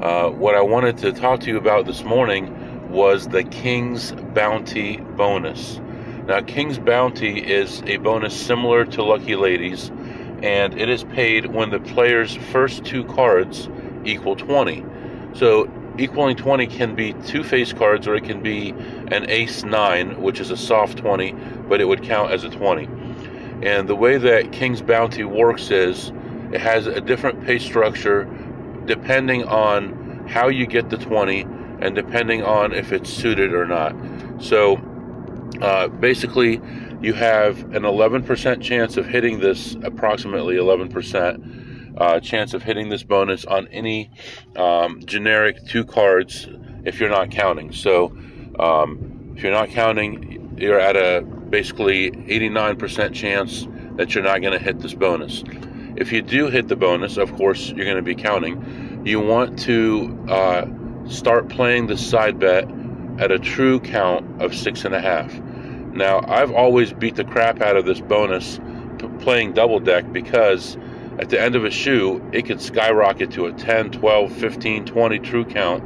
Uh, what I wanted to talk to you about this morning was the King's Bounty bonus. Now, King's Bounty is a bonus similar to Lucky Ladies, and it is paid when the player's first two cards equal 20. So, equaling 20 can be two face cards, or it can be an ace 9, which is a soft 20, but it would count as a 20. And the way that King's Bounty works is it has a different pay structure depending on how you get the 20 and depending on if it's suited or not. So, uh, basically, you have an 11% chance of hitting this, approximately 11% uh, chance of hitting this bonus on any um, generic two cards if you're not counting. So, um, if you're not counting, you're at a basically 89% chance that you're not going to hit this bonus. If you do hit the bonus, of course, you're going to be counting. You want to uh, start playing the side bet at a true count of six and a half. Now, I've always beat the crap out of this bonus playing double deck because at the end of a shoe, it could skyrocket to a 10, 12, 15, 20 true count,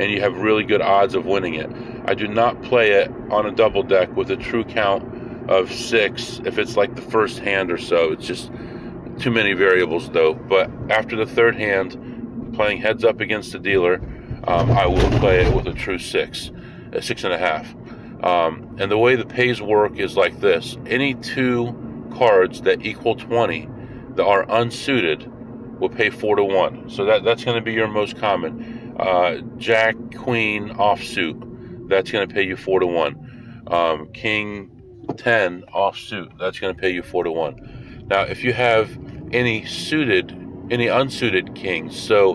and you have really good odds of winning it. I do not play it on a double deck with a true count of six if it's like the first hand or so. It's just too many variables, though. But after the third hand, playing heads up against the dealer, um, I will play it with a true six, a six and a half. Um, and the way the pays work is like this any two cards that equal 20 that are unsuited will pay 4 to 1. So that, that's going to be your most common. Uh, Jack, Queen, offsuit, that's going to pay you 4 to 1. Um, King 10, offsuit, that's going to pay you 4 to 1. Now, if you have any suited, any unsuited kings, so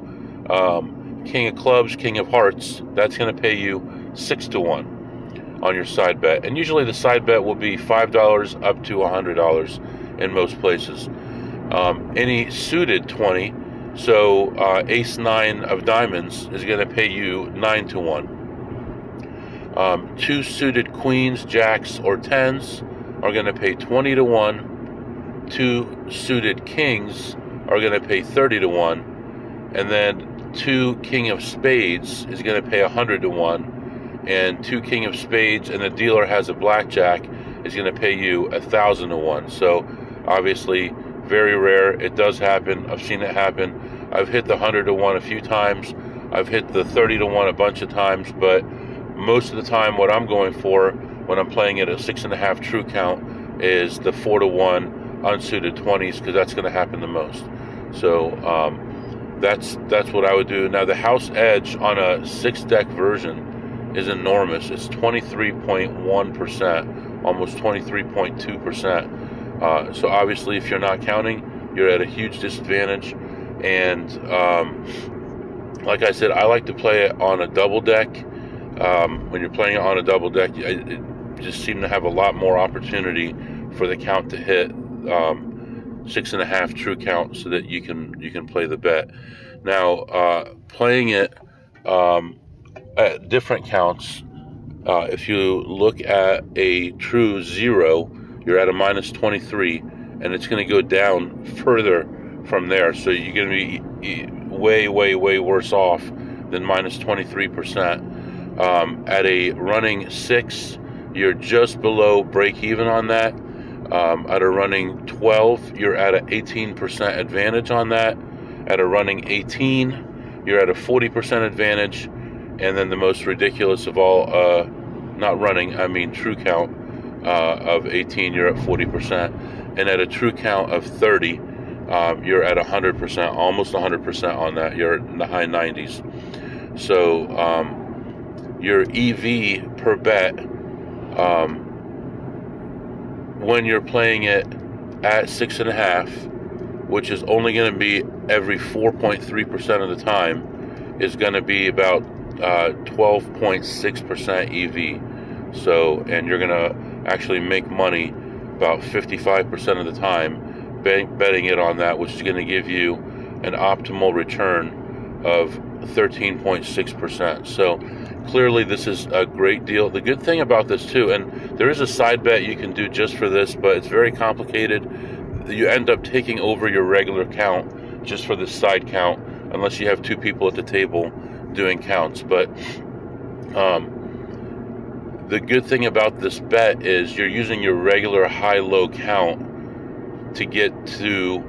um, King of Clubs, King of Hearts, that's going to pay you 6 to 1 on your side bet. And usually the side bet will be $5 up to a $100 in most places. Um, any suited 20, so uh, ace 9 of diamonds is going to pay you 9 to 1. Um, two suited queens, jacks, or 10s are going to pay 20 to 1. Two suited kings are going to pay 30 to 1. And then two king of spades is going to pay 100 to 1 and two king of spades and the dealer has a blackjack is going to pay you a thousand to one. So obviously very rare. It does happen. I've seen it happen. I've hit the hundred to one a few times. I've hit the 30 to one a bunch of times but most of the time what i'm going for when i'm playing at a six and a half true count is the four to one unsuited 20s because that's going to happen the most so um, that's that's what i would do now the house edge on a six deck version is enormous. It's 23.1%, almost 23.2%. Uh, so obviously, if you're not counting, you're at a huge disadvantage. And um, like I said, I like to play it on a double deck. Um, when you're playing it on a double deck, it just seems to have a lot more opportunity for the count to hit um, six and a half true count, so that you can you can play the bet. Now, uh, playing it um, at different counts, uh, if you look at a true zero, you're at a minus 23, and it's going to go down further from there. So you're going to be way, way, way worse off than minus 23%. Um, at a running six, you're just below break even on that. Um, at a running 12, you're at an 18% advantage on that. At a running 18, you're at a 40% advantage and then the most ridiculous of all, uh, not running, I mean true count uh, of 18, you're at 40%, and at a true count of 30, um, you're at 100%, almost 100% on that. You're in the high 90s. So um, your EV per bet, um, when you're playing it at six and a half, which is only going to be every 4.3% of the time, is going to be about 12.6% uh, EV. So, and you're going to actually make money about 55% of the time betting it on that, which is going to give you an optimal return of 13.6%. So, clearly, this is a great deal. The good thing about this, too, and there is a side bet you can do just for this, but it's very complicated. You end up taking over your regular count just for this side count unless you have two people at the table doing counts. But um, the good thing about this bet is you're using your regular high-low count to get to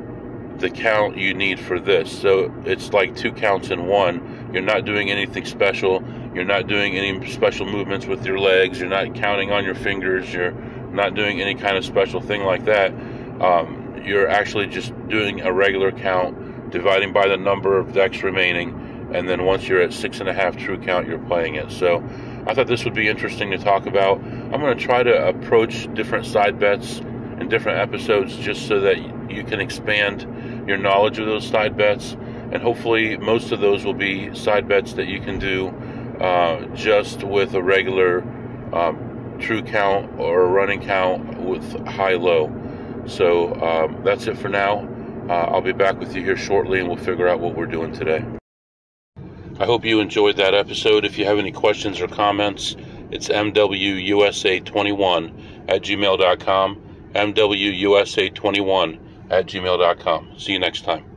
the count you need for this. So it's like two counts in one. You're not doing anything special. You're not doing any special movements with your legs. You're not counting on your fingers. You're not doing any kind of special thing like that. Um, you're actually just doing a regular count, dividing by the number of decks remaining, and then once you're at six and a half true count, you're playing it. So I thought this would be interesting to talk about. I'm going to try to approach different side bets in different episodes just so that you can expand your knowledge of those side bets. And hopefully, most of those will be side bets that you can do uh, just with a regular um, true count or running count with high low. So um, that's it for now. Uh, I'll be back with you here shortly and we'll figure out what we're doing today. I hope you enjoyed that episode. If you have any questions or comments, it's MWUSA21 at gmail.com. MWUSA21 at gmail.com. See you next time.